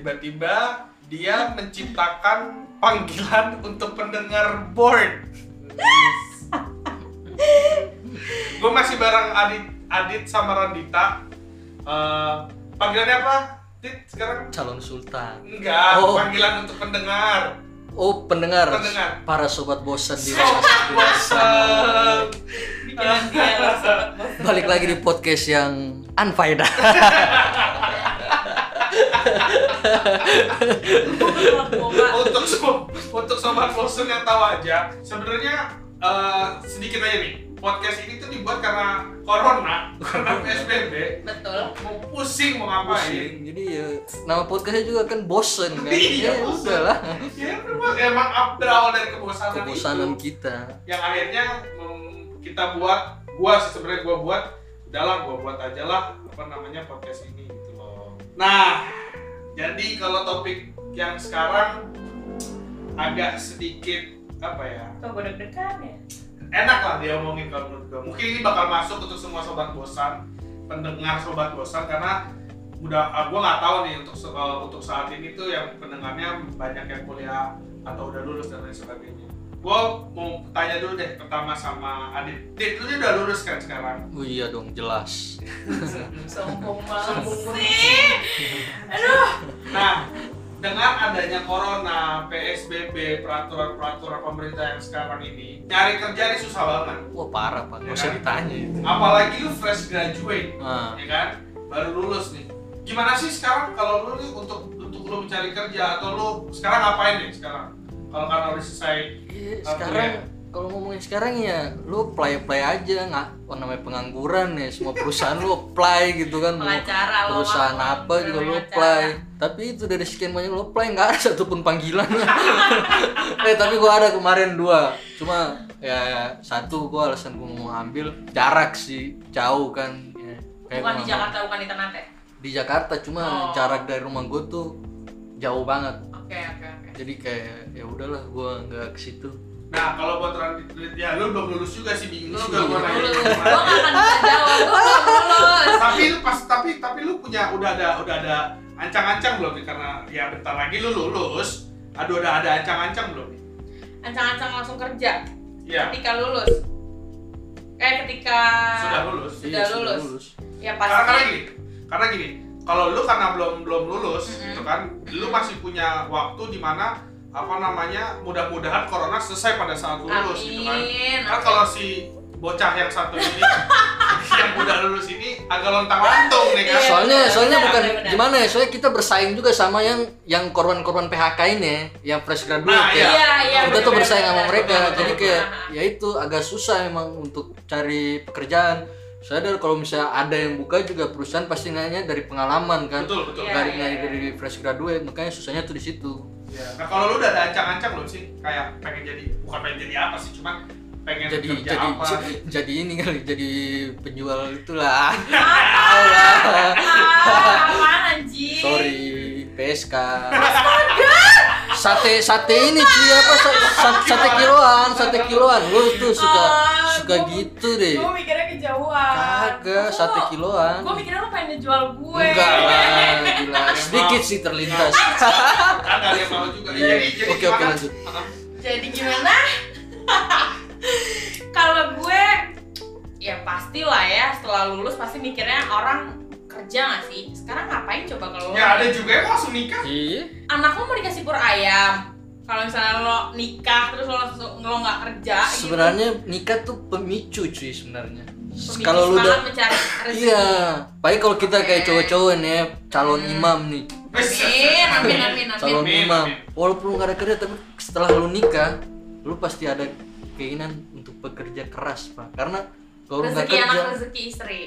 tiba-tiba dia menciptakan panggilan untuk pendengar board. gue masih bareng Adit, Adit sama Randita. Eh, panggilannya apa? Dit, sekarang calon sultan enggak, Oh. panggilan untuk pendengar. oh pendengar, Pendengar. para sobat bosan di Sobat bosan. Balik lagi di podcast yang unfaedah. untuk so- untuk sobat bosen yang tahu aja sebenarnya eh, sedikit aja nih. Podcast ini tuh dibuat karena corona karena psbb Betul. mau pusing mau ngapain? Pusing. jadi ya nama podcastnya juga kan bosen kan? Iya, ya bosen. udahlah. Ya memang emang up- berawal dari kebosanan, kebosanan itu kita. Yang akhirnya mm, kita buat gua sih sebenarnya gua buat udahlah gua buat aja lah apa namanya podcast ini gitu loh. Nah jadi kalau topik yang sekarang agak sedikit apa ya Kok gue deg-degan ya? enak lah dia omongin kalau menurut gue. Mungkin ini bakal masuk untuk semua sobat bosan, pendengar sobat bosan karena udah ah, gua nggak tahu nih untuk eh, untuk saat ini tuh yang pendengarnya banyak yang kuliah atau udah lulus dan lain sebagainya. Gue mau tanya dulu deh pertama sama Adit. Dit, lu udah lulus kan sekarang? oh iya dong jelas Sombong banget sih. Aduh. Nah, dengan adanya corona, PSBB, peraturan-peraturan pemerintah yang sekarang ini, nyari kerja ini susah banget. wah parah pak Ya gak usah kan? ditanya itu Apalagi lu fresh graduate. nah, ya kan baru lulus nih gimana sih sekarang kalau lu nih untuk untuk lu mencari kerja atau lu sekarang ngapain nih sekarang kalau karena udah selesai iya, sekarang ya? kalau ngomongin sekarang ya lu apply apply aja nggak oh, namanya pengangguran ya semua perusahaan lu apply gitu kan Mau Pengacara lo. perusahaan Bang. apa juga lu apply tapi itu dari sekian banyak lu apply nggak ada satupun panggilan eh tapi gua ada kemarin dua cuma ya satu gua alasan gua mau ambil jarak sih jauh kan ya, kayak Bukan gua di Jakarta, bukan di Ternate. di Jakarta cuma Oh. jarak dari rumah gua tuh jauh banget Oke, oke, jadi kayak ya udahlah gua nggak ke situ nah kalau buat Randy ya lu belum lulus juga sih bingung juga Iya. gua nanya Lulus. Gue akan bisa jawab. Gue belum lulus. tapi lu pas tapi tapi lu punya udah ada udah ada ancang-ancang belum nih karena ya bentar lagi lu lulus aduh udah ada ancang-ancang belum nih Ancang-ancang langsung kerja. Iya Ketika lulus. Eh, ketika sudah lulus Sudah Iya, lulus. Ya karena karena pasti. gini karena gini kalau lu karena belum belum lulus Mm-mm. gitu kan lu masih punya waktu di mana apa namanya mudah-mudahan corona selesai pada saat lu lulus gitu kan Amin. kan kalau si bocah yang satu ini yang udah lulus ini agak lontang lantung nih kan Iya. soalnya soalnya benar, bukan benar, benar. gimana ya soalnya kita bersaing juga sama yang yang korban-korban PHK ini ya, yang fresh graduate Nah, ya. iya. Iya, iya. kita tuh benar, bersaing sama benar, mereka betul, jadi kayak ya itu agak susah emang untuk cari pekerjaan sadar kalau misalnya ada yang buka juga perusahaan pasti nanya dari pengalaman kan. Betul betul. Iya. dari nanya dari fresh graduate makanya susahnya tuh di situ. Ya, nah kalau lu udah ada ancang-ancang belum sih? Kayak pengen jadi bukan pengen jadi apa sih cuma pengen jadi kerja jadi apa jadi ini kali jadi penjual itulah. Ah, apaan anjing? sorry PSK sate sate ini cuy apa sa- sa- sate kiloan sate kiloan lu tuh suka Ah, suka gua- gitu deh Gue mikirnya kejauhan. kagak sate kiloan Gue mikirnya lo pengen ngejual gue. enggak lah gila sedikit sih terlintas kan gak ada yang mau juga Iya. jadi jadi Oke, oke, lanjut. Jadi gimana? Kalau gue ya pastilah ya setelah lulus pasti mikirnya orang kerja gak sih? Sekarang ngapain coba kalau ya ada juga yang langsung nikah. Iya. Anak lo mau dikasih pur ayam. Kalau misalnya lo nikah terus lo langsung lo nggak kerja gitu. sebenarnya nikah tuh pemicu cuy sebenarnya. Kalau lu udah mencari rezeki. Iya. Baik kalau kita kayak Oke. cowok-cowok nih ya, calon Hmm. imam nih. Amin amin amin calon amin Amin, imam. amin. walaupun nggak ada kerja tapi setelah lu nikah lu pasti ada keinginan untuk bekerja keras pak. Karena kalau lu nggak rezeki kerja anak rezeki istri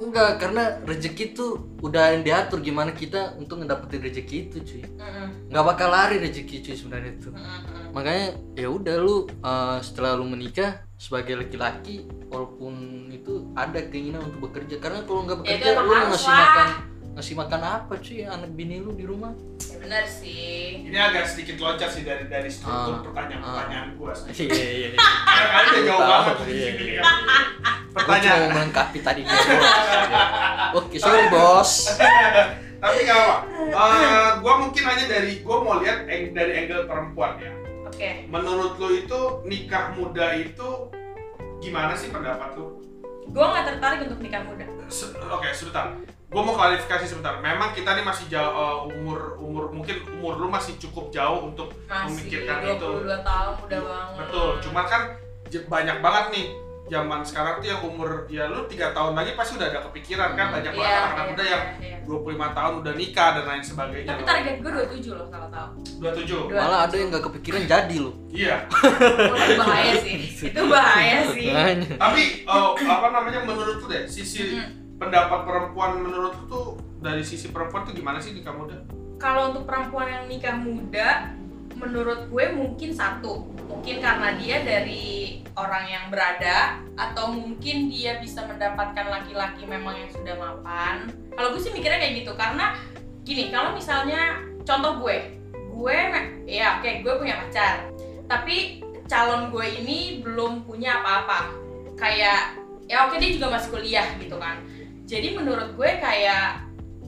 enggak karena rezeki tuh udah yang diatur. Gimana kita untuk ngedapetin rezeki itu cuy? Mm-mm, nggak bakal lari rezeki cuy sebenarnya itu. Mm-mm, mm. makanya ya udah lu uh, setelah lu menikah sebagai laki-laki walaupun itu ada keinginan untuk bekerja. Karena kalau nggak Ya, itu bekerja emang lu ngasih lah. makan ngasih makan apa cuy anak bini lu di rumah ya benar sih Ini agak sedikit loncat sih dari dari struktur Ah. pertanyaan-pertanyaan gua sih. iya iya iya Karena kali udah jauh banget iya, di sini kan. Gua cuma Pertanyaan. mau melengkapi tadi bos oke sorry bos Tapi nggak apa. Eh, gua mungkin hanya dari gua mau lihat eng- dari angle perempuan ya. oke Menurut lu itu nikah muda itu gimana sih pendapat lu? gue nggak tertarik untuk nikah muda Oke, sebentar. Gue mau klarifikasi sebentar. Memang kita nih masih jauh eh, umur umur mungkin umur lu masih cukup jauh untuk masih memikirkan 22 itu. tahun udah banget Betul. Cuman kan banyak banget nih zaman sekarang tuh yang umur ya lu tiga tahun lagi pasti udah ada kepikiran kan banyak banget Iya, anak-anak iya, muda yang iya. 25 tahun udah nikah dan lain sebagainya. tapi target gue 27 loh kalau tahu 27. Dua. malah ada yang nggak kepikiran jadi loh Iya. Itu bahaya sih itu bahaya sih. Tapi eh, apa namanya menurut lu deh sisi Mm. Pendapat perempuan menurut lu tuh dari sisi perempuan tuh gimana sih nikah muda? kalau untuk perempuan yang nikah muda menurut gue mungkin satu. Mungkin karena dia dari orang yang berada atau mungkin dia bisa mendapatkan laki-laki memang yang sudah mapan. Kalau gue sih mikirnya kayak gitu karena gini kalau misalnya contoh gue. Gue ya oke gue punya pacar. Tapi calon gue ini belum punya apa-apa. Kayak ya oke dia juga masih kuliah gitu kan jadi menurut gue kayak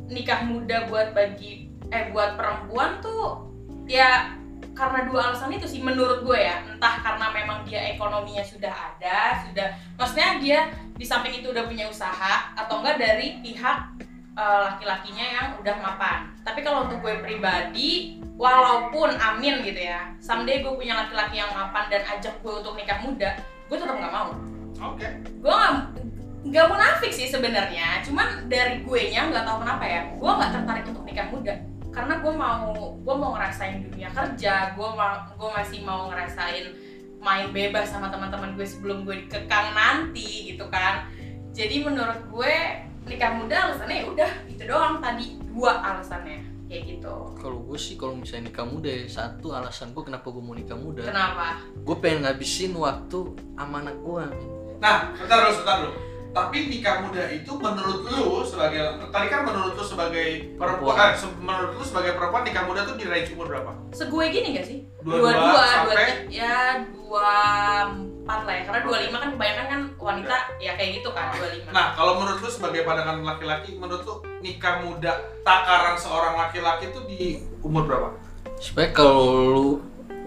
nikah muda buat bagi eh buat perempuan tuh ya karena dua alasan itu sih menurut gue ya. Entah karena memang dia ekonominya sudah ada sudah maksudnya dia di samping itu udah punya usaha atau enggak dari pihak eh, laki-lakinya yang udah mapan. Tapi kalau untuk gue pribadi walaupun amin gitu ya someday gue punya laki-laki yang mapan dan ajak gue untuk nikah muda gue tetap nggak mau. Oke. gue nggak nggak munafik sih sebenarnya cuman dari gue nya nggak tahu kenapa ya gue nggak tertarik untuk nikah muda. Karena gue mau gue mau ngerasain dunia kerja gue mau gue masih mau ngerasain main bebas sama teman-teman gue sebelum gue dikekang nanti gitu kan. Jadi menurut gue nikah muda alasannya ya udah gitu doang. Tadi dua alasannya kayak gitu. Kalau gue sih kalau misalnya nikah muda ya satu alasan gue kenapa gue mau nikah muda. Kenapa? Gue pengen ngabisin waktu sama anak gue Nah, bentar dulu, bentar dulu. Tapi nikah muda itu menurut lu sebagai tadi kan menurut lu sebagai perempuan, Perempuan. eh, se- menurut lu sebagai perempuan nikah muda tuh di range umur berapa? segue gini gak sih Dua-dua dua dua sampai? dua ya dua empat lah ya karena dua lima kan kebanyakan kan wanita ya kayak gitu kan dua lima Nah, kalau menurut lu sebagai pandangan laki-laki, menurut lu nikah muda takaran seorang laki-laki itu di umur berapa? supaya kalau lu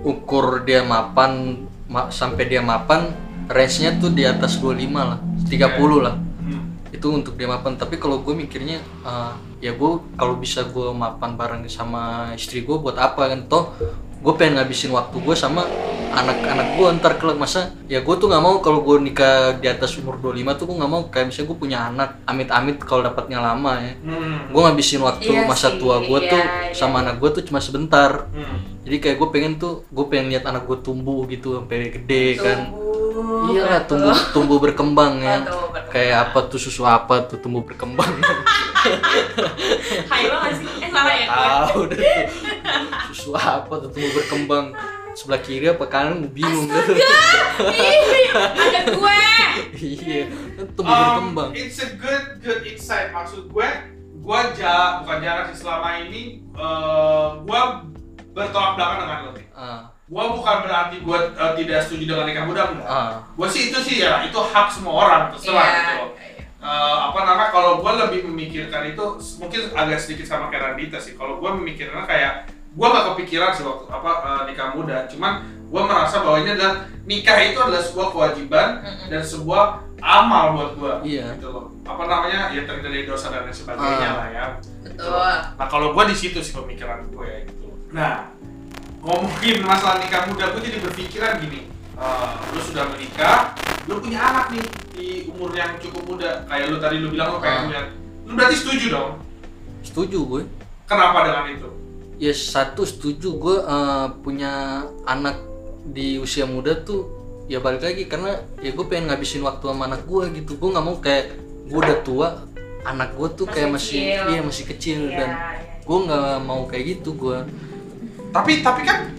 ukur dia mapan ma- sampai dia mapan range-nya tuh di atas 25 lah 30 lah. Hmm. itu untuk dia mapan. Tapi kalau gue mikirnya eh, ya gue kalau bisa gue mapan bareng sama istri gue buat apa kan? Toh gue pengen ngabisin waktu gue sama anak-anak gue ntar kelak. Masa ya gue tuh nggak mau kalau gue nikah di atas umur 25 tuh gue nggak mau. Kayak misalnya gue punya anak amit-amit kalau dapatnya lama ya. Hmm. gue ngabisin waktu Iya masa sih, tua gue iya, tuh iya. sama anak gue tuh cuma sebentar. Hmm. jadi kayak gue pengen tuh gue pengen lihat anak gue tumbuh gitu sampai gede kan tumbuh iya betul. tumbuh tumbuh berkembang ya. Betul, betul. kayak apa tuh susu apa tuh tumbuh berkembang. Hai banget sih? Eh salah ya? Tahu deh tuh. Susu apa tuh tumbuh berkembang? Sebelah kiri apa kanan? Gue bingung. Ih, ada gue iya kan tumbuh Um, berkembang it's a good good insight. Maksud gue gue ja, bukan jarang sih selama ini eh, gue bertolak belakang dengan lo nih gue bukan berarti gue eh, tidak setuju dengan nikah muda enggak. Ah. Gue sih itu sih ya itu hak semua orang terserah Iya, gitu. Eh, apa namanya kalau gue lebih memikirkan itu mungkin agak sedikit sama kayak Radita sih. Kalau gue memikirnya kayak gue gak kepikiran sih waktu apa eh, nikah muda. Cuman gue merasa bahwa ini adalah nikah itu adalah sebuah kewajiban dan sebuah amal buat gue Iya. gitu loh. Apa namanya ya terdiri dari dosa dan lain sebagainya Ah. lah ya. Betul. Nah kalau gue di situ sih pemikiran gue gitu nah ngomongin masalah nikah muda gue jadi berpikiran gini. Eh, lu sudah menikah lu punya anak nih di umur yang cukup muda. Kayak lu tadi lu bilang lu pengen Ah. punya lu berarti setuju dong? Setuju gue kenapa dengan itu? Ya satu setuju gue eh, punya anak di usia muda tuh ya balik lagi karena ya gue pengen ngabisin waktu sama anak gue gitu. Gue nggak mau kayak gue udah tua anak gue tuh Masih kayak masih kecil. iya masih kecil Iya, dan iya. gue nggak mau kayak gitu gue tapi tapi kan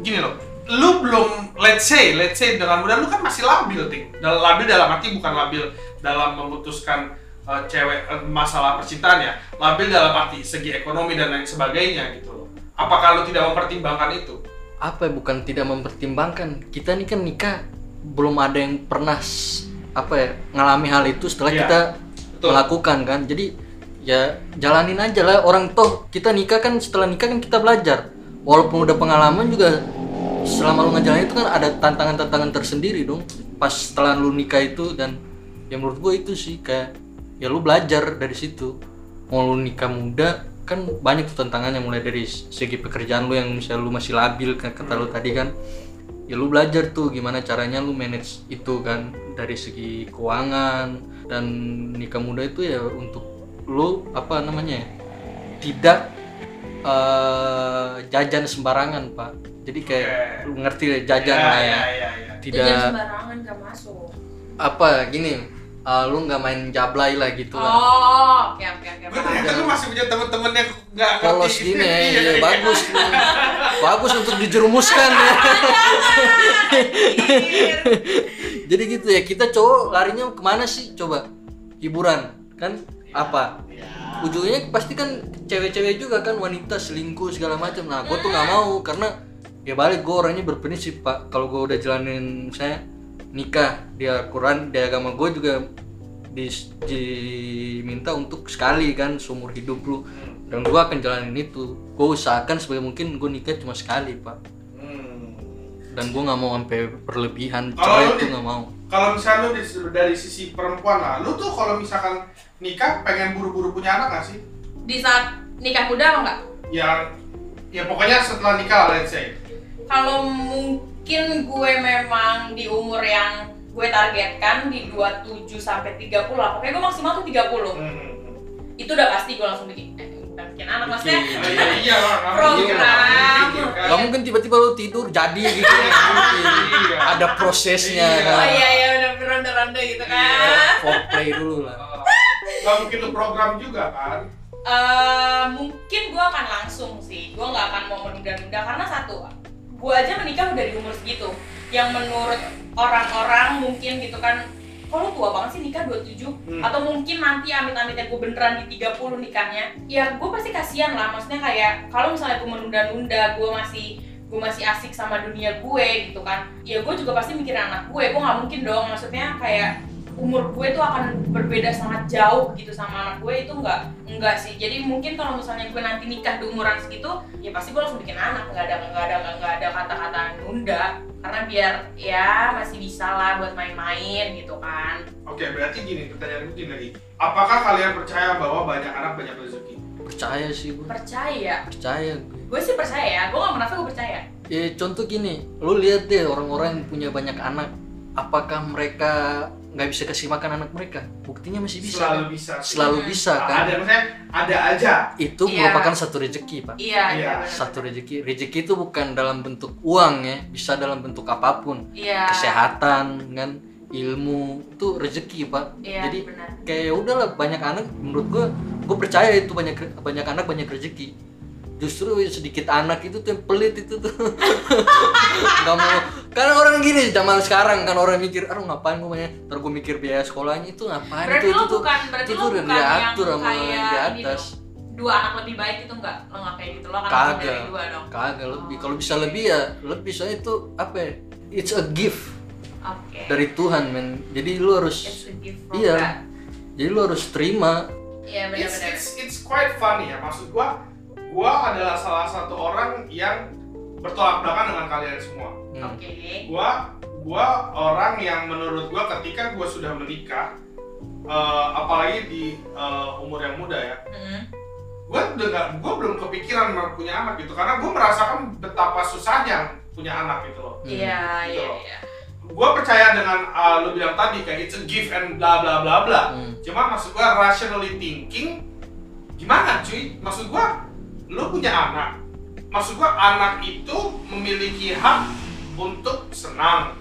gini loh. Lu belum let's say let's say dengan muda lu kan masih labil ting. Dalam labil dalam arti bukan labil dalam memutuskan eh, cewek eh, masalah percintaan ya. Labil dalam arti segi ekonomi dan lain sebagainya gitu loh. Apakah lu tidak mempertimbangkan itu? Apa ya, bukan tidak mempertimbangkan. Kita nih kan nikah belum ada yang pernah apa ya ngalami hal itu setelah Iya, kita betul. melakukan kan. Jadi ya jalanin aja lah orang toh. Kita nikah kan setelah nikah kan kita belajar walaupun udah pengalaman juga selama lu ngejalanin itu kan ada tantangan-tantangan tersendiri dong. Pas setelah lu nikah itu dan ya menurut gue itu sih kayak ya lu belajar dari situ. Mau lu nikah muda kan banyak tuh tantangannya mulai dari segi pekerjaan lu yang misalnya lu masih labil kan kata lu tadi kan. Ya lu belajar tuh gimana caranya lu manage itu kan dari segi keuangan dan nikah muda itu ya untuk lu apa namanya ya, tidak eh, jajan sembarangan pak jadi kayak Oke. lu ngerti ya jajan lah ya, ya, ya, ya. tidak Jajan sembarangan gak masuk. apa gini eh, lu nggak main jablay lah gitu lah Oh, oke oke oke. Ternyata lu masih punya temen-temen yang nggak ngerti polos gini ya, ya, iya. bagus bagus untuk dijerumuskan ya jadi gitu ya kita cowok larinya ke mana sih coba hiburan kan apa? Ya. ujungnya pasti kan cewek-cewek juga kan wanita selingkuh segala macam. Nah gue tuh nggak mau karena ya balik gue orangnya berprinsip pak. Kalau gue udah jalanin saya nikah di Al-Quran di agama gue juga dis- diminta untuk sekali kan seumur hidup lu. Dan gue akan jalanin itu. Gue usahakan sebagai mungkin gue nikah cuma sekali pak. Hmm. dan gue nggak mau sampai berlebihan. Lu itu di- nggak mau Kalau misalnya lu dari sisi perempuan lah, lu tuh kalau misalkan nikah pengen buru-buru punya anak gak sih? Di saat nikah muda apa enggak? Yang ya pokoknya setelah nikah lah, let's say. Kalau mungkin gue memang di umur yang gue targetkan di 27 sampai 30 lah. Pokoknya gue maksimal tuh 30. Hmm. Itu udah pasti gue langsung bikin eh, bikin anak maksudnya. Bikin. Ah, iya iya nggak Program. mungkin lah, nggak mungkin kan. Tiba-tiba lu tidur jadi gitu mungkin Iya. ada prosesnya Iya. kan Oh iya iya udah ronde-ronde gitu kan. foreplay dulu lah Eh, Nggak mungkin lu program juga kan? Eh, mungkin gue akan langsung sih. Gue nggak akan mau menunda-nunda karena satu, gue aja menikah udah di umur segitu. Yang menurut orang-orang mungkin gitu kan, kalau tua banget sih nikah 27 Hmm. atau mungkin nanti amit-amitnya gue beneran di 30 nikahnya? Ya gue pasti kasihan lah. Maksudnya kayak kalau misalnya gue menunda-nunda gue masih gue masih asik sama dunia gue gitu kan ya gue juga pasti mikirin anak gue. Gue nggak mungkin dong. Maksudnya kayak umur gue tuh akan berbeda sangat jauh gitu sama anak gue itu nggak enggak sih. Jadi mungkin kalau misalnya gue nanti nikah di umuran segitu ya pasti gue langsung bikin anak. Nggak ada nggak ada nggak ada kata-kata nunda. Karena biar ya masih bisa lah buat main-main gitu kan. Oke, berarti gini, pertanyaan gini lagi. Apakah kalian percaya bahwa banyak anak banyak rezeki? percaya sih gue percaya? Percaya. Gue gue sih percaya ya. Gue gak menafik gue percaya. Ya contoh gini. Lu lihat deh orang-orang yang punya banyak anak. Apakah mereka nggak bisa kasih makan anak mereka. Buktinya masih bisa Selalu kan? bisa. selalu Hmm. bisa kan? Ada maksudnya ada aja. itu Iya. merupakan satu rezeki pak. Iya Iya, iya. satu rezeki rezeki itu bukan dalam bentuk uang ya. Bisa dalam bentuk apa pun. Iya. Kesehatan kan? Ilmu. Itu rezeki pak. Iya jadi benar. kayak ya udahlah banyak anak. Menurut gua gua percaya itu banyak banyak anak banyak rezeki justru sedikit anak itu tuh yang pelit itu tuh. Nggak mau. Kan orang gini zaman sekarang kan orang mikir aduh ngapain gua banyak terus gua mikir biaya sekolahnya itu ngapain? Berarti itu lo itu tuh bukan berarti itu lo bukan yang diatur sama yang kayak di atas. dong. Dua anak lebih baik itu enggak lo nggak kayak gitu. Lo kan Kagak. dua dong. Kagak lebih. Oh, kalau bisa oke. lebih ya lebih. Soalnya itu apa ya? It's a gift. Oke. Dari Tuhan men. Jadi lu harus It's a gift from Iya. God. jadi lu harus terima. Iya It's, benar-benar it's, it's quite funny ya. Maksud gua, gua adalah salah satu orang yang bertolak belakang dengan kalian semua. Hmm. oke Gua, gua orang yang menurut gua ketika gua sudah menikah, eh, apalagi di eh, umur yang muda ya, Hmm. gue udah nggak gue belum kepikiran mau punya anak gitu karena gue merasakan betapa susahnya punya anak gitu loh Hmm. iya Gitu iya iya gue percaya dengan uh, lo bilang tadi kayak it's a gift and bla bla bla bla Hmm. cuman maksud gue rationally thinking gimana cuy maksud gue lo punya anak maksud gue anak itu memiliki hak untuk senang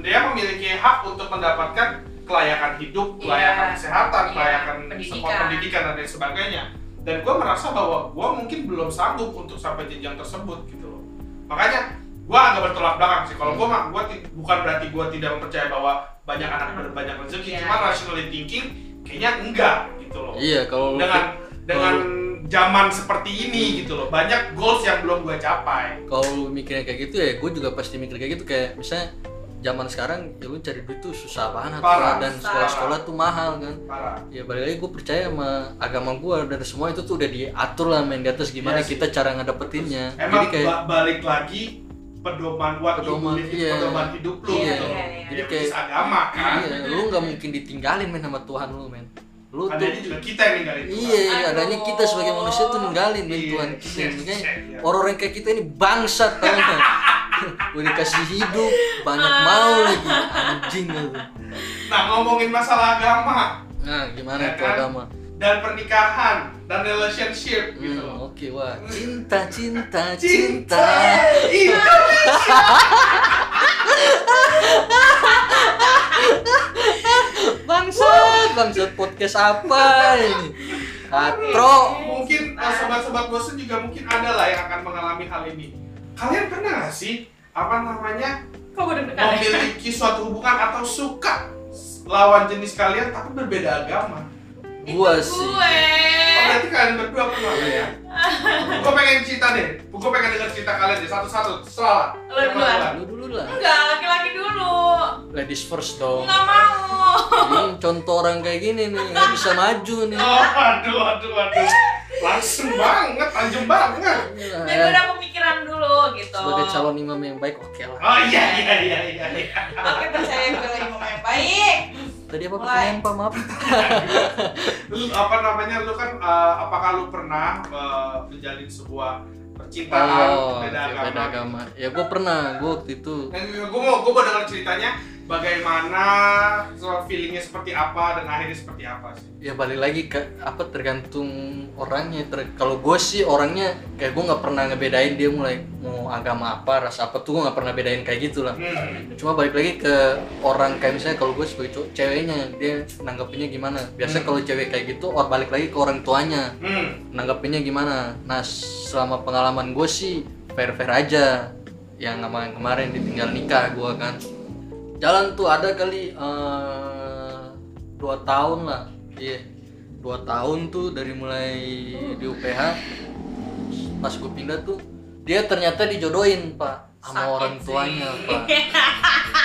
dia memiliki hak untuk mendapatkan kelayakan hidup, Iya. kelayakan kesehatan, Iya. kelayakan Pendidikan. sekolah pendidikan dan lain sebagainya. Dan gue merasa bahwa gue mungkin belum sanggup untuk sampai jenjang tersebut gitu loh. Makanya gue agak bertolak belakang sih. Kalau gue mah gue bukan berarti gue tidak mempercaya bahwa banyak anak berbanyak rezeki, Iya. cuma rationally thinking kayaknya enggak gitu loh iya kalau lu- dengan dengan zaman seperti ini gitu loh. Banyak goals yang belum gue capai. Kalau lu mikirnya kayak gitu ya gue juga pasti mikir kayak gitu. Kayak misalnya zaman sekarang ya lu cari duit tuh susah banget Parah. Dan sekolah-sekolah tuh mahal kan? Parah. Ya balik lagi gue percaya sama agama gue dan semua itu tuh udah diatur lah main di atas gimana Iya sih. kita cara ngedapetinnya. Jadi emang kayak ba- balik lagi pedoman what Pedoman, believe iya. pedoman hidup lu Iya, gitu iya, loh iya. Jadi Ya, kayak- agama kan? Iya, lu nggak mungkin ditinggalin men sama Tuhan lu men lu tuh adanya juga kita yang ninggalin Tuhan. Iya, Aduh. adanya kita sebagai manusia tuh ninggalin Iya, Tuhan kita. iya, Makanya iya. orang-orang kayak kita ini bangsat tau nggak? Udah dikasih hidup, banyak mau lagi anjing lu. nah ngomongin masalah agama Nah, gimana Ya tuh kan? agama? dan pernikahan dan relationship gitu Hmm, loh oke wah. Cinta, cinta, cinta cinta. Indonesia Bangsat, bangsat podcast apa ini? Katro. mungkin uh, sobat-sobat bosen juga mungkin ada lah yang akan mengalami hal ini kalian pernah gak sih apa namanya Kok ya? memiliki suatu hubungan atau suka lawan jenis kalian tapi berbeda agama Gua Itu sih. Gue. oh berarti kalian berdua pernah ya gue pengen cerita deh gue pengen dengar cerita kalian deh satu-satu salah Lu duluan. Lu dulu lah. Enggak, laki-laki dulu. Ladies first dong. Enggak mau. Ini contoh orang kayak gini nih, nggak bisa maju nih. oh aduh aduh aduh langsung banget tajam banget Dan gue ya. udah pemikiran dulu gitu. Sebagai calon imam yang baik, oke lah. oh iya iya iya iya iya. Oke, percaya gue lagi mau yang baik. Tadi apa pertanyaan Pak? Maaf. lu apa namanya lu kan uh, apakah lu pernah uh, menjalin sebuah percintaan Oh, beda agama, beda agama. Ya gue pernah, gue waktu itu. gue mau gue mau dengar ceritanya bagaimana soal feelingnya seperti apa dan akhirnya seperti apa sih Ya balik lagi ke apa tergantung orangnya. Ter- Kalau gue sih orangnya kayak gue nggak pernah ngebedain dia mulai mau agama apa, ras apa tuh gue nggak pernah bedain kayak gitu lah. hmm. Cuma balik lagi ke orang kayak misalnya kalau gue sebagai cowok, ceweknya dia nanggapinnya gimana. Biasanya Hmm. kalau cewek kayak gitu, or balik lagi ke orang tuanya. Hmm. nanggapinnya gimana? Nah selama pengalaman gue sih fair fair aja. Yang yang kemarin ditinggal nikah gue kan. Jalan tuh ada kali eh, dua tahun lah, iya dua tahun tuh dari mulai di UPH. Pas gue pindah tuh dia ternyata dijodohin pak sama Sakit orang sih. tuanya pak.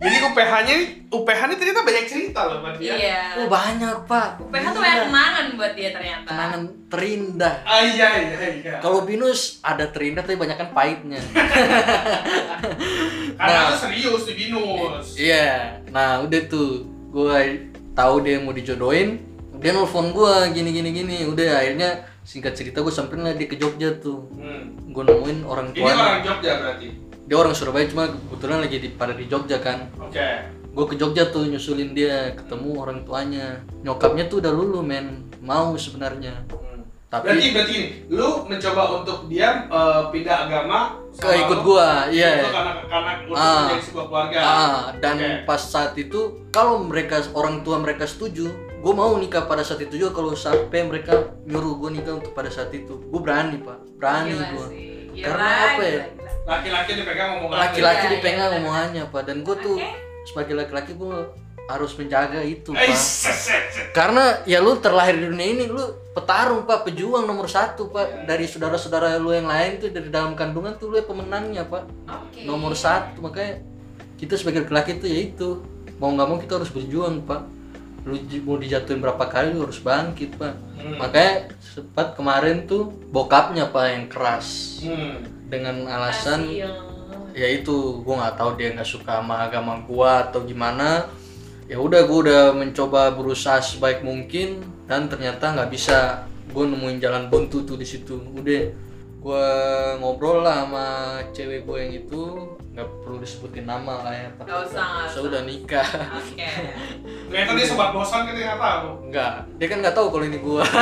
jadi UPH-nya UPH ini ternyata banyak cerita loh buat dia Iya. Oh banyak pak. UPH tuh banyak kenangan buat dia ternyata. Kenangan terindah. ah iya iya iya Kalau binus ada terindah tapi banyak kan pahitnya. karena Nah. serius di binus Iya, nah udah tuh gue tahu dia mau dijodohin, dia nelfon gue gini gini gini, udah akhirnya singkat cerita gue samperin lah dia ke Jogja tuh, hmm. gue nemuin orang ini tuanya, orang Jogja berarti dia orang Surabaya cuma kebetulan lagi di pada di Jogja kan, oke gue ke Jogja tuh nyusulin dia, ketemu orang tuanya, nyokapnya tuh udah lulu men, mau sebenarnya, Hmm. tapi berarti berarti gini lu mencoba untuk dia eh, pindah agama ke ikut gua, iya. Karena karena Ah. menjadi sebuah keluarga Ah, dan Oke. pas saat itu kalau mereka orang tua mereka setuju, gue mau nikah pada saat itu juga kalau sampai mereka nyuruh gue nikah untuk pada saat itu, gue berani pak, berani gue. Karena apa ya? gila, gila. Laki-laki dipegang omongan Laki-laki Iya, dipegang iya, omongannya pak, dan gue tuh Oke. sebagai laki-laki gue harus menjaga itu Eh, pak. Karena ya lu terlahir di dunia ini lu petarung pak, pejuang nomor satu Iya. pak. Dari saudara-saudara lu yang lain tuh dari dalam kandungan tuh lu pemenangnya pak. Oke. nomor satu makanya kita sebagai laki-laki itu ya itu mau nggak mau kita harus berjuang pak lu mau dijatuhin berapa kali lu harus bangkit pak Hmm. makanya sempat kemarin tuh bokapnya pak yang keras Hmm. Dengan alasan Hasil. ya itu gua nggak tahu dia nggak suka sama agama gua atau gimana. Ya udah gua udah mencoba berusaha sebaik mungkin dan ternyata nggak bisa. Gua nemuin jalan buntu tuh di situ. Udah gua ngobrol lah sama cewek gua yang itu nggak perlu disebutin nama lah ya Nggak usah, nggak saya usah. udah nikah Oke. Ternyata dia sobat bosan dia nggak tahu. Enggak, dia kan nggak tahu kalau ini gua.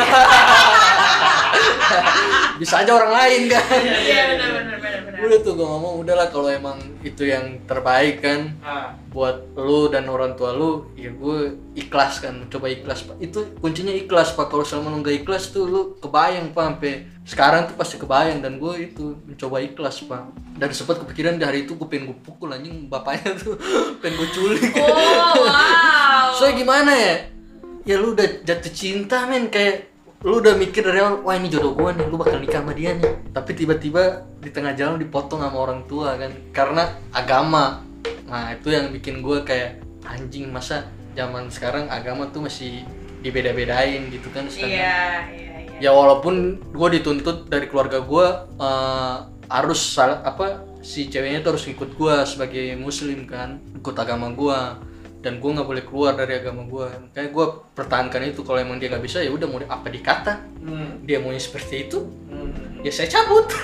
Bisa aja orang lain kan. Iya benar benar benar benar. Udah tuh gua ngomong udahlah kalau emang itu yang terbaik kan Ah, buat lu dan orang tua lu, ya gue ikhlas kan, coba ikhlas pak. Itu kuncinya ikhlas pak. Kalau selama lu nggak ikhlas tuh lu kebayang pak sampai sekarang tuh pasti kebayang dan gue itu mencoba ikhlas pak. Dan sempat kepikiran di hari itu gue pengen gue pukul anjing bapaknya tuh pengen gue culik. Oh wow. soalnya gimana ya ya lu udah jatuh cinta men kayak lu udah mikir dari awal wah ini jodoh gua nih lu bakal nikah sama dia nih tapi tiba-tiba di tengah jalan dipotong sama orang tua kan karena agama nah itu yang bikin gua kayak anjing masa zaman sekarang agama tuh masih dibeda-bedain gitu kan Iya, iya, iya. Ya walaupun gue dituntut dari keluarga gue eh, harus apa si ceweknya tuh harus ikut gue sebagai muslim kan ikut agama gue dan gue nggak boleh keluar dari agama gue kayak gue pertahankan itu kalau emang dia nggak bisa ya udah mau apa dikata Hmm. dia maunya seperti itu Hmm. ya saya cabut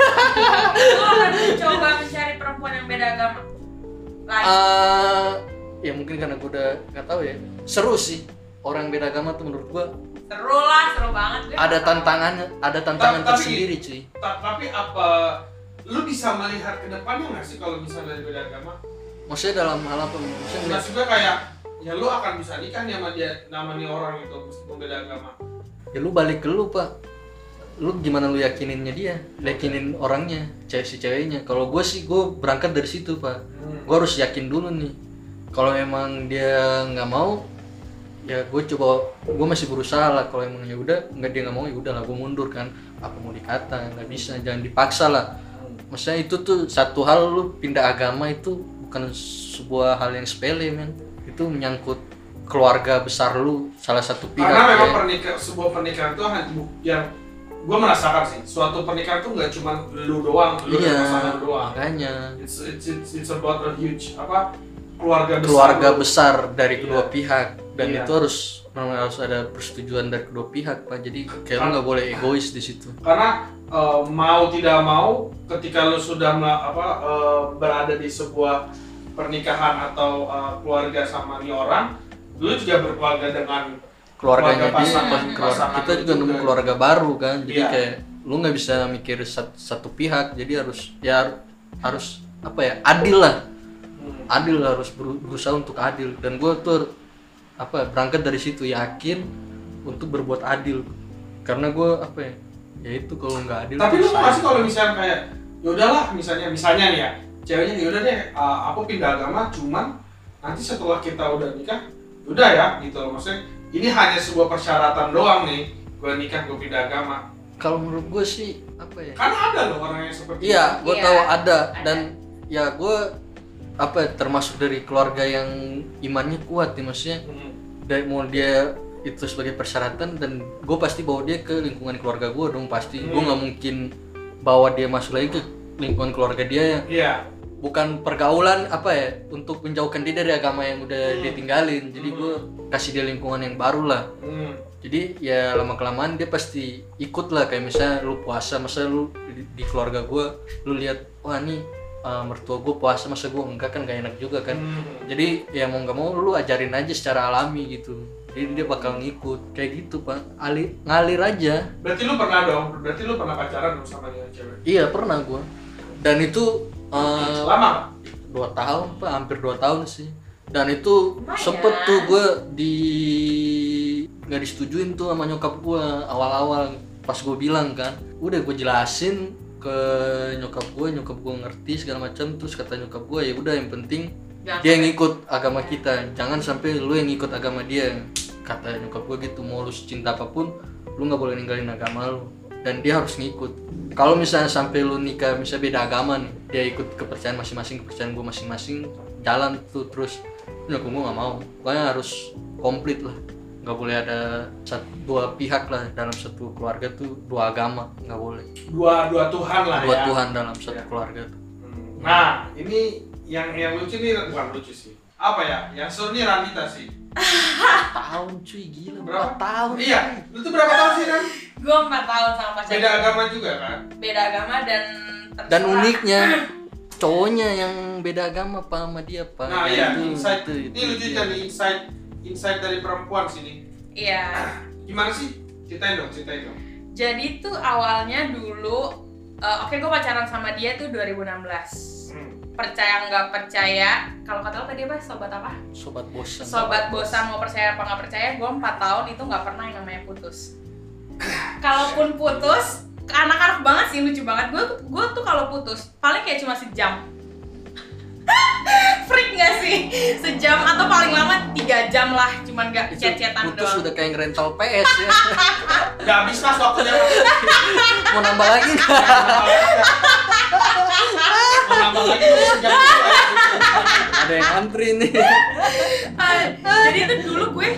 akan mencoba mencari perempuan yang beda agama? Lain. Eh, ya mungkin karena gue udah nggak tahu ya seru sih orang beda agama tuh menurut gue seru lah, seru banget. Gue ada tantangannya ada tantangan Tapi- tersendiri cuy Ta- tapi apa lu bisa melihat ke depannya nggak sih kalau misalnya dari beda agama? maksudnya dalam hal apa maksudnya Maksud gue kayak ya lu akan bisa nikah nih sama dia nama nih orang itu meskipun beda agama. ya lu balik ke lu pak lu gimana lu yakininnya dia yakinin orangnya cewek si ceweknya kalau gue sih gue berangkat dari situ pak Hmm. gue harus yakin dulu nih kalau emang dia nggak mau ya gue coba gue masih berusaha lah kalau emang ya udah nggak dia nggak mau ya udah lah gue mundur kan apa mau dikata nggak bisa jangan dipaksa lah maksudnya itu tuh satu hal lu pindah agama itu bukan sebuah hal yang sepele men itu menyangkut keluarga besar lu salah satu pihak Karena memang ya. pernikahan sebuah pernikahan itu yang gue merasakan sih suatu pernikahan itu nggak cuma lu doang, lu dan iya pasangan doang. makanya It's, it's, it's, it's about a huge apa keluarga besar. keluarga lu. besar dari kedua Iya. pihak dan Iya. itu harus memang harus ada persetujuan dari kedua pihak pak. Jadi kayak lu nggak boleh egois di situ. Karena eh, mau tidak mau ketika lu sudah apa eh, berada di sebuah pernikahan atau eh, keluarga sama nih orang, lu juga berkeluarga dengan keluarganya Keluarga dia pasangan- pas keluar- pasangan kita juga nemu keluarga baru kan. Jadi Iya. kayak lu nggak bisa mikir sat- satu pihak. Jadi harus ya harus apa ya adil lah. Hmm. adil harus beru- berusaha untuk adil. Dan gue tuh apa berangkat dari situ yakin untuk berbuat adil. Karena gue apa ya ya itu kalau nggak adil Tapi lu mau sayang. sih kalau misalnya kayak ya udahlah misalnya misalnya nih ya ceweknya ya udah deh uh, aku pindah agama cuman nanti setelah kita udah nikah udah ya gitu loh. Maksudnya ini hanya sebuah persyaratan doang nih gue nikah gue pindah agama. Kalau menurut gue sih apa ya? Karena ada loh orang yang seperti Iya, gue Iya, tahu ada ada. dan ya gue apa ya, termasuk dari keluarga yang imannya kuat nih maksudnya. Hmm. dari mau dia itu sebagai persyaratan dan gue pasti bawa dia ke lingkungan keluarga gue dong pasti gue Hmm. nggak mungkin bawa dia masuk lagi ke lingkungan keluarga dia yang Iya. bukan pergaulan apa ya untuk menjauhkan dia dari agama yang udah Hmm. dia tinggalin jadi Hmm. gue kasih dia lingkungan yang baru lah Hmm. jadi ya lama kelamaan dia pasti ikut lah kayak misalnya lu puasa masa lu di, di keluarga gue lu lihat wah nih uh, mertua gue puasa masa gue enggak kan gak enak juga kan. Hmm. jadi ya mau nggak mau lu ajarin aja secara alami gitu. Jadi dia bakal ngikut. Kayak gitu pak. Ali, ngalir aja. Berarti lu pernah dong, berarti lu pernah pacaran dong sama dia cewek? iya pernah gue dan itu uh, Lama? dua tahun pak. Hampir dua tahun sih. Dan itu Lumayan. sempet tuh gue di nggak disetujuin tuh sama nyokap gue awal-awal pas gue bilang kan. Udah gue jelasin ke nyokap gue nyokap gue ngerti segala macam terus kata nyokap gue ya udah yang penting Jangan dia yang ikut agama kita. Jangan sampai lu yang ikut agama dia. Kata nyokap gue gitu mau lu cinta apa pun lu nggak boleh ninggalin agama lu. Dan dia harus ngikut. Kalau misalnya sampai lu nikah misalnya beda agama nih dia ikut kepercayaan masing-masing kepercayaan gue masing-masing jalan tuh terus. Nyokap gue nggak mau. Pokoknya harus komplit lah nggak boleh ada satu, dua pihak lah dalam satu keluarga tuh dua agama nggak boleh Dua dua Tuhan lah dua ya. Tuhan dalam satu Ya. keluarga tuh Hmm. Nah, ini yang yang lucu nih bukan lucu sih. Apa ya? Yang seru nih Ranita sih. tahun cuy gila Berapa? tahun Iya, lu tuh berapa tahun sih kan? Gue 4 tahun sama pacar Beda agama juga kan? Beda agama dan dan terserah. uniknya cowoknya yang beda agama pak sama dia pak Nah, iya, Itu- insight. itu- Ini itu lucu dia. nih insight insight dari perempuan sini. Iya. Gimana sih? Ceritain dong, ceritain dong. Jadi tuh awalnya dulu eh, oke gue pacaran sama dia tuh 2016. Hmm. Percaya nggak percaya, kalau kata lo tadi apa? Sobat apa? sobat bosan Sobat bosan mau percaya apa nggak percaya, gue 4 tahun itu nggak pernah yang namanya putus. Kalaupun putus, anak-anak banget sih lucu banget. Gue gue tuh kalau putus paling kayak cuma sejam. Freak gak sih? Sejam atau paling lama 3 tiga jam lah cuman gak chat-chatan putus doang udah kayak rental PS ya. Udah habis mas waktunya. Mau nambah lagi nggak? Mau nambah lagi. Ada yang antri nih. Ah, jadi itu dulu gue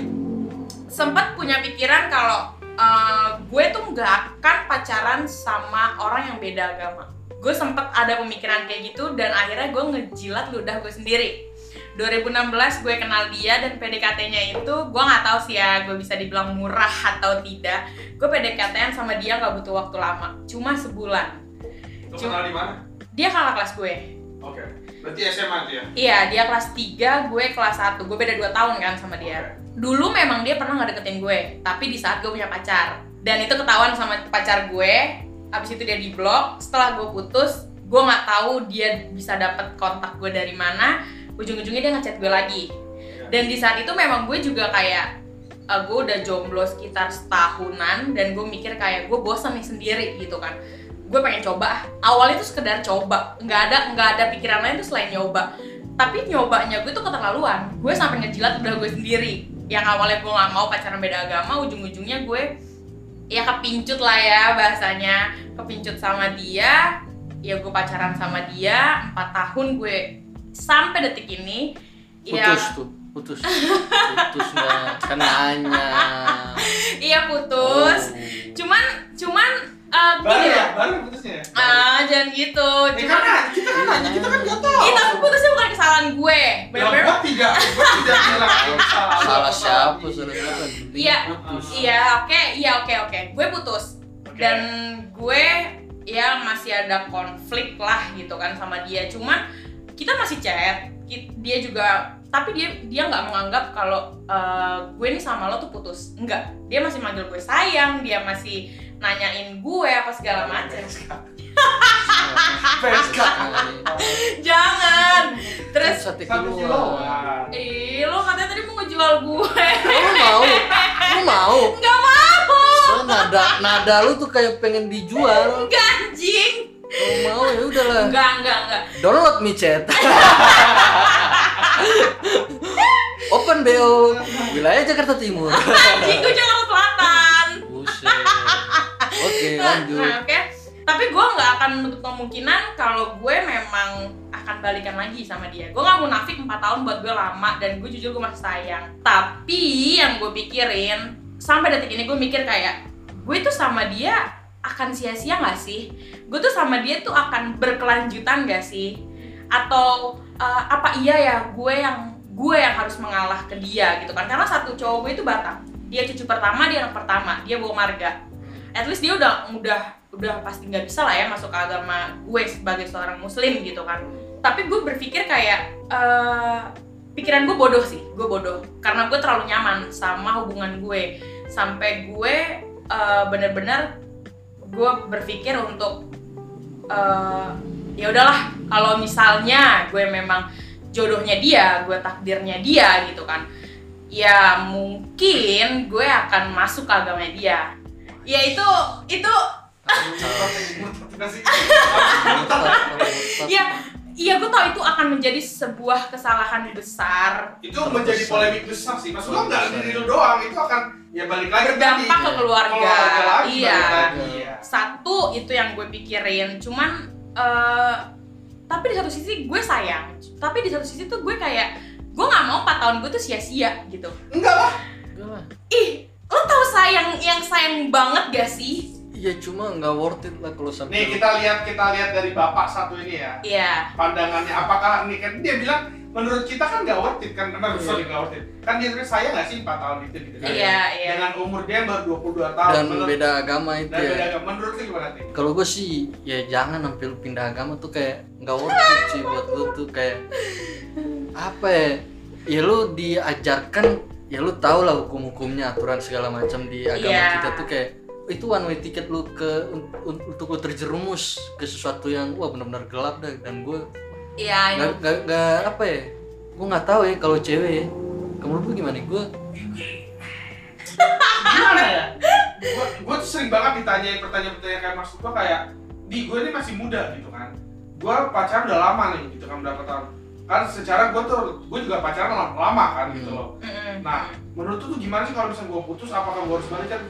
sempat punya pikiran kalau eh, gue tuh nggak akan pacaran sama orang yang beda agama gue sempet ada pemikiran kayak gitu dan akhirnya gue ngejilat ludah gue sendiri 2016 gue kenal dia dan PDKT-nya itu gue nggak tahu sih ya gue bisa dibilang murah atau tidak gue PDKT-an sama dia nggak butuh waktu lama cuma sebulan Lu kenal di mana? dia kakak kelas gue Oke. Berarti SMA ya? Iya, dia kelas 3, gue kelas 1. Gue beda 2 tahun kan sama dia. Dulu memang dia pernah nggak deketin gue, tapi di saat gue punya pacar. Dan itu ketahuan sama pacar gue. Abis itu dia di blok. Setelah gue putus, gue nggak tahu dia bisa dapet kontak gue dari mana. Ujung-ujungnya dia ngechat gue lagi. Dan di saat itu memang gue juga kayak eh, gue udah jomblo sekitar setahunan dan gue mikir kayak gue bosan nih sendiri gitu kan. Gue pengen coba. Awalnya tuh sekedar coba. Nggak ada nggak ada pikiran lain tuh selain nyoba. Tapi nyobanya gue tuh keterlaluan. Gue sampai ngejilat udah gue sendiri. Yang awalnya gue nggak mau pacaran beda agama ujung-ujungnya gue ya kepincut lah ya bahasanya kepincut sama dia ya gue pacaran sama dia empat tahun gue sampai detik ini ya Putus tuh. Putus. Putus nggak? Kan nanya. iya putus Oh. cuman cuman eh, Baru ya? ya Baru putusnya ya? ah jangan gitu Ya cuman karena kita kan nanya, kita kan nggak tahu. Ih, tapi putusnya bukan kesalahan gue. Ya, Bener-bener. gua tidak, gua tidak bilang salah. Salah siapa? Salah siapa? Iya. Putus. Iya, oke, iya oke oke. Gue putus Oke. dan gue ya masih ada konflik lah gitu kan sama dia. Cuman kita masih chat. Dia juga tapi dia dia nggak menganggap kalau eh, gue ini sama lo tuh putus. Enggak. Dia masih manggil gue sayang, dia masih nanyain gue apa segala macam. PSK. Jangan. Terus sate Satu kiloan. Ih, lo katanya tadi mau ngejual gue. Lu mau? Lu mau? Enggak mau. So, nada nada lu tuh kayak pengen dijual. Enggak anjing. Kalau mau ya udahlah. Enggak, enggak, enggak. Download micet. Open BO wilayah Jakarta Timur. Anjing gue. Buset. Oke, lanjut. Nah, oke. Tapi gue nggak akan menutup kemungkinan kalau gue memang akan balikan lagi sama dia. Gue nggak munafik 4 tahun buat gue lama dan gue jujur gue masih sayang. Tapi yang gue pikirin sampai detik ini gue mikir kayak gue tuh sama dia akan sia-sia nggak sih? Gue tuh sama dia tuh akan berkelanjutan gak sih? Atau eh, apa iya ya gue yang gue yang harus mengalah ke dia gitu kan? Karena satu cowok gue itu Batak. Dia cucu pertama, dia anak pertama, dia bawa marga at least dia udah udah udah pasti nggak bisa lah ya masuk ke agama gue sebagai seorang muslim gitu kan. Tapi gue berpikir kayak eh, pikiran gue bodoh sih gue bodoh. Karena gue terlalu nyaman sama hubungan gue. Sampai gue eh, bener-bener gue berpikir untuk eh, ya udahlah kalau misalnya gue memang jodohnya dia gue takdirnya dia gitu kan ya mungkin gue akan masuk ke agamanya dia ya itu itu. Ya iya gue tau itu akan menjadi sebuah kesalahan besar. Itu menjadi polemik besar sih. Maksud lo nggak diri lu doang, itu akan ya balik lagi berdampak ke keluarga, Keluarga lagi, iya. iya. satu itu yang gue pikirin. Cuman eh, tapi di satu sisi gue sayang. Tapi di satu sisi tuh gue kayak gue nggak mau 4 tahun gue tuh sia-sia gitu. Enggak lah. Enggak lah. ih lo tau sayang yang sayang banget gak sih Iya cuma nggak worth it lah kalau Nih sampai kita lihat kita lihat dari bapak satu ini ya. iya Pandangannya apakah ini kan dia bilang menurut kita kan nggak worth it kan, Iya. emang sorry nggak worth it. Kan dia saya nggak sih 4 tahun itu gitu kan. iya iya Dengan umur dia yang baru 22 tahun. dan menurut, beda agama itu dan ya. beda agama. Menurut lu gimana sih? Kalau gue sih ya jangan sampai lu pindah agama tuh kayak nggak worth it sih buat lu tuh kayak apa ya? Ya lu diajarkan ya lu tau lah hukum-hukumnya aturan segala macam di agama Iya. kita tuh kayak itu one way ticket lu ke un- un- untuk lu terjerumus ke sesuatu yang wah benar-benar gelap dah dan gue iya nggak nggak nggak apa ya gue nggak tahu ya kalau cewek ya kamu lu gimana gue Gimana ya? Gua, gua tuh sering banget ditanya pertanyaan-pertanyaan kayak maksud gua kayak di gue ini masih muda gitu kan. Gua pacaran udah lama nih gitu kan berapa tahun. Kan secara gue tuh gue juga pacaran lama, lama kan gitu Hmm. loh Mm-mm. nah menurut lu tuh gimana sih kalau misalnya gue putus apakah gue harus balik kan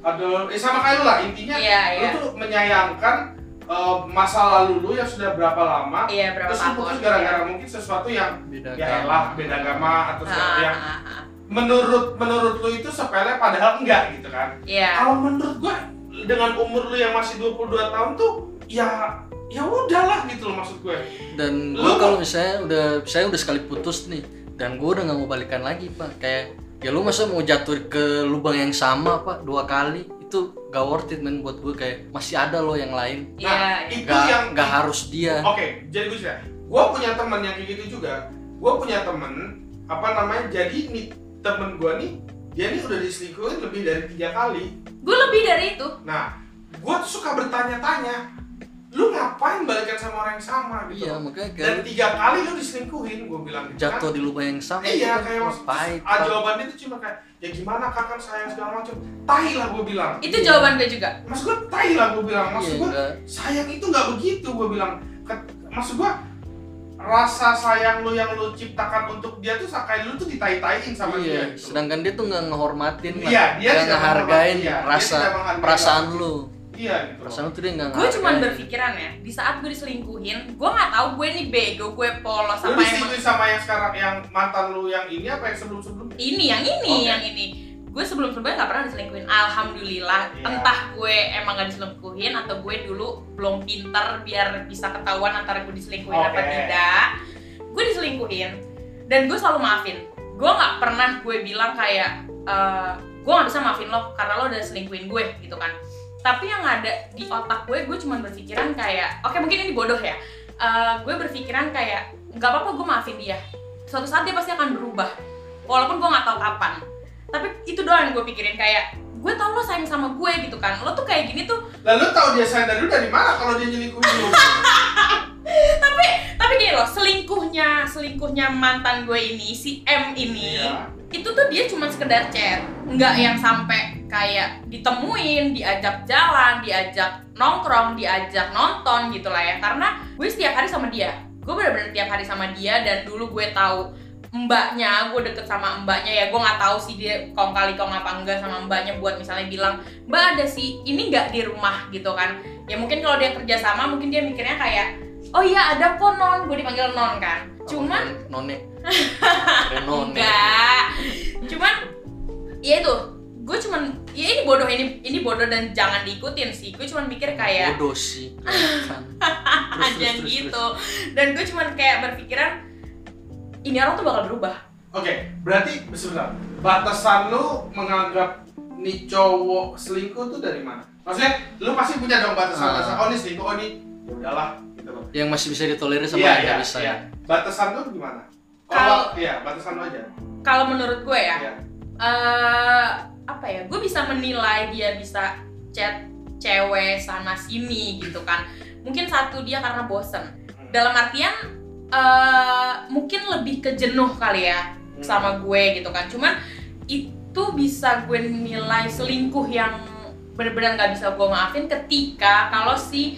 ada eh sama kayak lu lah intinya Iya, lu iya. tuh menyayangkan eh, masa lalu lu yang sudah berapa lama Iya, berapa terus lu tahun? putus gara-gara mungkin sesuatu yang beda ya agama. elah beda agama atau Ah, sesuatu yang ah, ah. menurut menurut lu itu sepele padahal enggak gitu kan Iya. kalau menurut gua dengan umur lu yang masih 22 tahun tuh ya ya udahlah gitu loh maksud gue. Dan gue kalau misalnya udah saya udah sekali putus nih dan gue udah nggak mau balikan lagi pak. Kayak ya lu masa mau jatuh ke lubang yang sama pak dua kali itu gak worth it men buat gue kayak masih ada loh yang lain. Iya, Nah, iya. itu gak, yang gak harus dia. Oke jadi gue cerita. Gue punya teman yang kayak gitu juga. Gue punya temen apa namanya jadi nih temen gue nih dia nih udah diselingkuhin lebih dari tiga kali. Gue lebih dari itu. nah gue tuh suka bertanya-tanya lu ngapain balikan sama orang yang sama gitu iya makanya dan kayak tiga kali lu diselingkuhin gue bilang gitu kan. jatuh di lubang yang sama Iya itu kayak maksud pahit ah, jawabannya itu cuma kayak ya gimana kakak sayang segala macam. Tai lah gue bilang. Itu jawaban gue juga. Maksud gue tai lah gue bilang. Maksud Iya, gue enggak. sayang itu nggak begitu gue bilang. Ket- Maksud gue rasa sayang lu yang lu ciptakan untuk dia tuh kayak lu tuh ditai-taiin sama iya, dia. gitu. sedangkan dia tuh nggak ngehormatin lah. Iya, dia Nggak ngehargain iya, dia rasa perasaan lu Iya gitu. perasaan lu tuh dia nggak Gue cuma ngehargain. berpikiran ya, di saat gue diselingkuhin, gue nggak tahu gue nih bego, gue polos Lu apa emang diselingkuhin sama yang sekarang yang mantan lu yang ini apa yang sebelum-sebelumnya? ini yang ini Oke. yang ini gue sebelum sebelumnya nggak pernah diselingkuhin alhamdulillah Iya. entah gue emang gak diselingkuhin atau gue dulu belum pinter biar bisa ketahuan antara gue diselingkuhin apa Oke. tidak gue diselingkuhin dan gue selalu maafin gue nggak pernah gue bilang kayak eh, gue nggak bisa maafin lo karena lo udah selingkuhin gue gitu kan tapi yang ada di otak gue gue cuma berpikiran kayak oke mungkin ini bodoh ya. Eh, gue berpikiran kayak nggak apa-apa gue maafin dia. Suatu saat dia pasti akan berubah walaupun gue nggak tahu kapan. Tapi itu doang yang gue pikirin kayak gue tau lo sayang sama gue gitu kan. Lo tuh kayak gini tuh. Lalu tahu dia sayang dari lu dari mana kalau dia nyelingkuhin lu? tapi gini loh selingkuhnya selingkuhnya mantan gue ini si M ini Iya. Itu tuh dia cuma sekedar chat. Nggak yang sampai kayak ditemuin diajak jalan diajak nongkrong diajak nonton gitu lah ya. Karena gue setiap hari sama dia. Gue bener-bener tiap hari sama dia dan dulu gue tahu mbaknya gue deket sama mbaknya ya. Gue nggak tahu sih dia kong kali kong apa enggak sama mbaknya buat misalnya bilang mbak ada sih ini nggak di rumah? gitu kan. Ya mungkin kalau dia kerja sama mungkin dia mikirnya kayak oh iya ada kok non. Gue dipanggil non kan cuman none enggak cuman ya itu gue cuman ya ini bodoh ini ini bodoh dan jangan diikutin sih gue cuman mikir kayak bodoh sih terus, terus, gitu dan gue cuman kayak berpikiran ini orang tuh bakal berubah Oke, berarti sebentar. Batasan lu menganggap nih cowok selingkuh tuh dari mana? Maksudnya lu pasti punya dong batasan-batasan. Ah. Oh ini selingkuh, oh ini ya udahlah gitu loh. yang masih bisa ditolerir sama Iya, yang nggak bisa iya. Batasan lu gimana? Kalau- Oh, iya, batasan lu aja. kalau menurut gue ya Iya. eh apa ya gue bisa menilai dia bisa chat cewek sana sini gitu kan mungkin satu dia karena bosen Hmm. dalam artian eh mungkin lebih ke jenuh kali ya Hmm. sama gue gitu kan cuman itu bisa gue nilai selingkuh yang bener-bener nggak bisa gue maafin ketika kalau si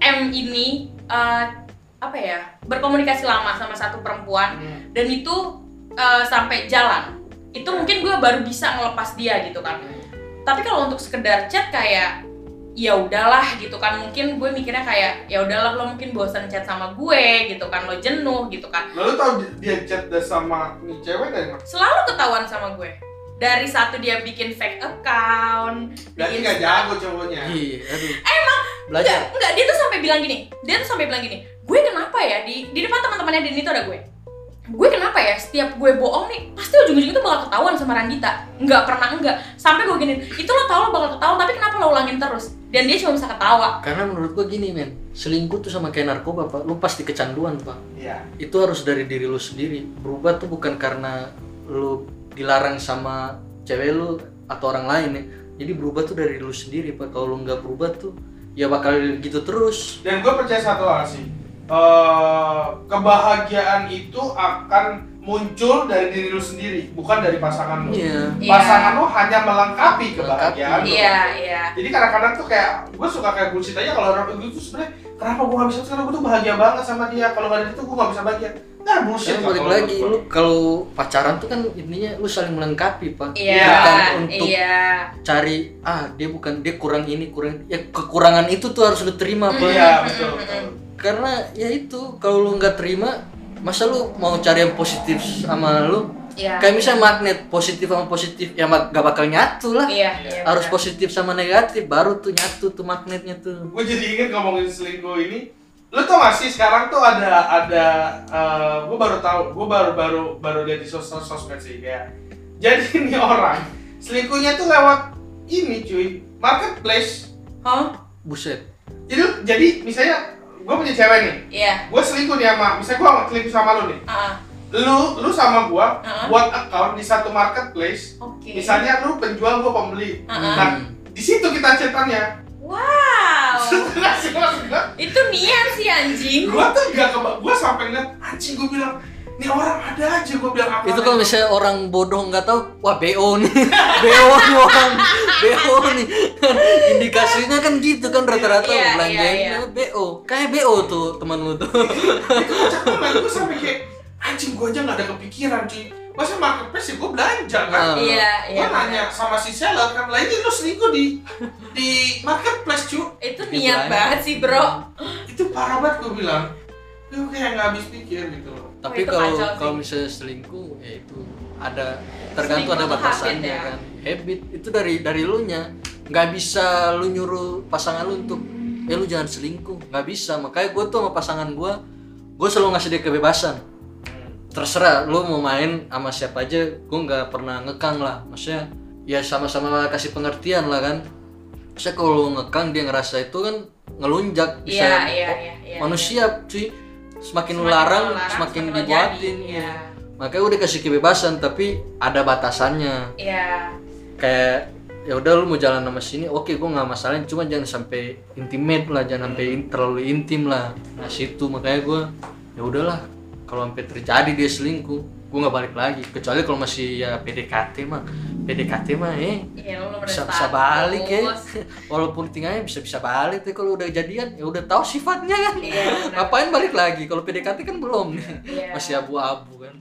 M ini eh, apa ya berkomunikasi lama sama satu perempuan Hmm. dan itu eh, sampai jalan. Itu mungkin gue baru bisa ngelepas dia gitu kan. Tapi kalau untuk sekedar chat kayak ya udahlah gitu kan. Mungkin gue mikirnya kayak ya udahlah lo mungkin bosan chat sama gue gitu kan. Lo jenuh gitu kan. Lalu tahu di- dia chat sama nih cewek dari mana? selalu ketahuan sama gue. Dari satu dia bikin fake account Berarti nggak jago cowoknya. iya aduh. Emang belajar. enggak enggak. Dia tuh sampai bilang gini dia tuh sampai bilang gini gue kenapa ya di di depan teman-temannya Denny itu ada gue. Gue kenapa ya setiap gue bohong nih pasti ujung-ujungnya tuh bakal ketahuan sama Randita. Nggak pernah enggak sampai gue gini itu lo tau lo bakal ketahuan tapi kenapa lo ulangin terus? Dan dia cuma bisa ketawa. Karena menurut gua gini men selingkuh tuh sama kayak narkoba pak. Lu pasti kecanduan pak. Iya. itu harus dari diri lu sendiri. Berubah tuh bukan karena lu dilarang sama cewek lu atau orang lain ya. Jadi berubah tuh dari lu sendiri pak. Kalau lu nggak berubah tuh ya bakal gitu terus. Dan gue percaya satu hal sih, eh, kebahagiaan itu akan muncul dari diri lu sendiri, bukan dari pasangan lu. iya Iya. Pasangan lu hanya melengkapi kebahagiaan lu. iya iya Jadi kadang-kadang tuh kayak gue suka kayak bullshit aja kalau orang itu tuh sebenarnya kenapa gue gak bisa sekarang gue tuh bahagia banget sama dia kalau gak ada itu gue gak bisa bahagia Nah, bullshit Tapi balik lagi lu kalau pacaran tuh kan intinya lu saling melengkapi pak Iya, bukan untuk iya. cari ah dia bukan dia kurang ini kurang ya kekurangan itu tuh harus lu terima pak Iya, betul, betul. Karena ya itu kalau lu nggak terima masa lu mau cari yang positif sama lu Iya. kayak misalnya magnet positif sama positif ya mak- gak bakal nyatu lah Iya, iya. harus benar. positif sama negatif baru tuh nyatu tuh magnetnya tuh Gue jadi inget ngomongin selingkuh ini. Lu tau gak sih sekarang tuh ada ada gue baru tahu, gue baru baru baru lihat di sosial sosmed sih kayak. Jadi ini orang selingkuhnya tuh lewat ini cuy marketplace. Hah? buset Jadi jadi misalnya gue punya cewek nih, Iya. gue selingkuh nih sama, misalnya gue selingkuh sama lu nih. Ah, Lu lu sama gue ah. buat account di satu marketplace. Oke. Misalnya lu penjual, gue pembeli. Ah. Nah, di situ kita chatannya. Wow. Itu niat sih anjing. gua tuh gak keba gua sampai ngeliat anjing gua bilang ini orang ada aja gua bilang apa itu kalau misalnya orang bodoh nggak tahu wah bo nih. Bo nih orang. Bo nih. Indikasinya kan gitu kan rata-rata Iya, belanjain iya, iya. bo kayak bo tuh temanmu tuh. Itu kocak banget gua sampai kayak anjing gua aja gak ada kepikiran cuy. Masa marketplace ya gua belanja kan? Ah. Iya, iya. gua nanya sama si seller kan lah ini lu selingkuh di di marketplace cuy Itu Itu niat banget sih, Bro. itu parah banget gua bilang. Lu kayak nggak habis pikir gitu loh tapi itu kalau kalau misalnya selingkuh ya itu ada tergantung Selingkuh ada batasannya habit ya. kan. Habit itu dari dari lu nya. Nggak bisa lu nyuruh pasangan lu untuk ya lu jangan selingkuh. Nggak bisa. Makanya gue tuh sama pasangan gue gue selalu ngasih dia kebebasan. Terserah lu mau main sama siapa aja gue nggak pernah ngekang lah. Maksudnya ya sama-sama kasih pengertian lah kan. Maksudnya kalau ngekang dia ngerasa itu kan ngelunjak. Bisa Iya, iya, iya, iya. manusia cuy semakin, Semakin larang lu larang, semakin semakin dibuatin. jadi, ya. makanya udah kasih kebebasan tapi ada batasannya. Iya. kayak ya udah lu mau jalan sama sini oke gue nggak masalah. Cuma jangan sampai intimate lah jangan sampai in- terlalu intim lah. Nah situ makanya gue ya udahlah. Kalau sampai terjadi dia selingkuh gue nggak balik lagi. Kecuali kalau masih ya PDKT mah. PDKT mah eh Iya, bisa bisa balik ya walaupun tinggalnya bisa bisa balik tapi kalau udah jadian ya udah tahu sifatnya kan. Iya, ngapain balik lagi? Kalau PDKT kan belum. Iya. masih abu-abu kan